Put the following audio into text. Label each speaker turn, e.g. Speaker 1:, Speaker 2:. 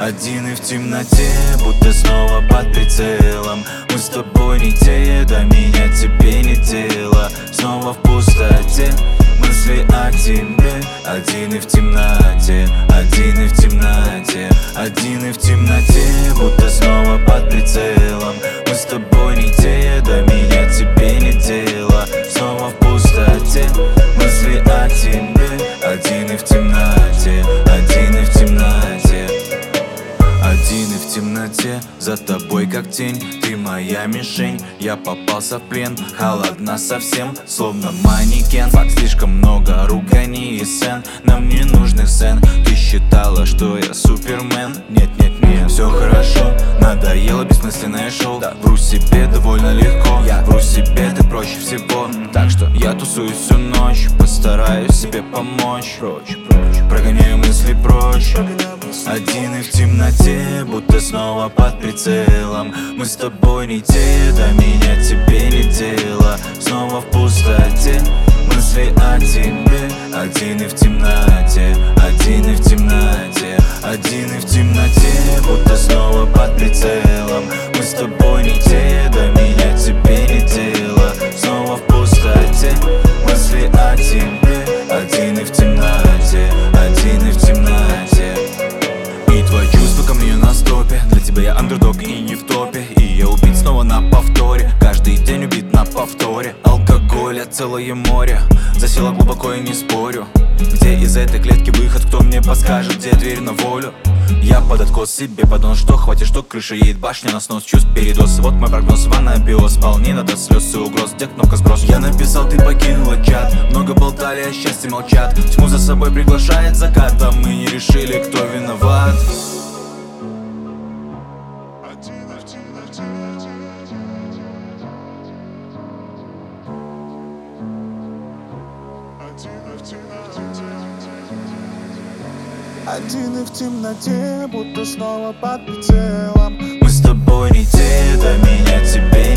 Speaker 1: Один и в темноте, будто снова под прицелом. Мы с тобой не те, до меня тебе не дело. Снова в пустоте, мысли о тебе. Один и в темноте, один и в темноте Один и в темноте, темноте, за тобой как тень. Ты моя мишень, я попался в плен. Холодна совсем, словно манекен. Факт слишком много руганий и сцен. Нам не нужных сцен. Ты считала, что я супермен. Нет, нет, нет, все хорошо. Надоело бессмысленное шоу. Да. Вру себе довольно легко. Я. Вру себе, ты проще всего. Так что? Я тусуюсь всю ночь. Постараюсь себе помочь. Прочь, прочь. Прогоняю мысли прочь один и в темноте, будто снова под прицелом. Мы с тобой не те, до меня тебе не дело. Снова в пустоте, мысли о тебе. Один и в темноте, один и в темноте. Один и в темноте, будто снова под прицелом на повторе. Каждый день убит на повторе. Алкоголя целое море. Засела глубоко и не спорю. Где из этой клетки выход, кто мне подскажет Где дверь на волю? Я под откос себе подумал, что хватит, что крыша едет башня на снос Чувств передоз, вот мой прогноз, ванна биос Полней надо слез и угроз, где кнопка сброс Я написал, ты покинула чат. Много болтали, а счастье молчат. Тьму за собой приглашает закат А мы не решили, кто виноват
Speaker 2: Один и в темноте, будто снова под прицелом.
Speaker 1: Мы с тобой не те, до меня тебе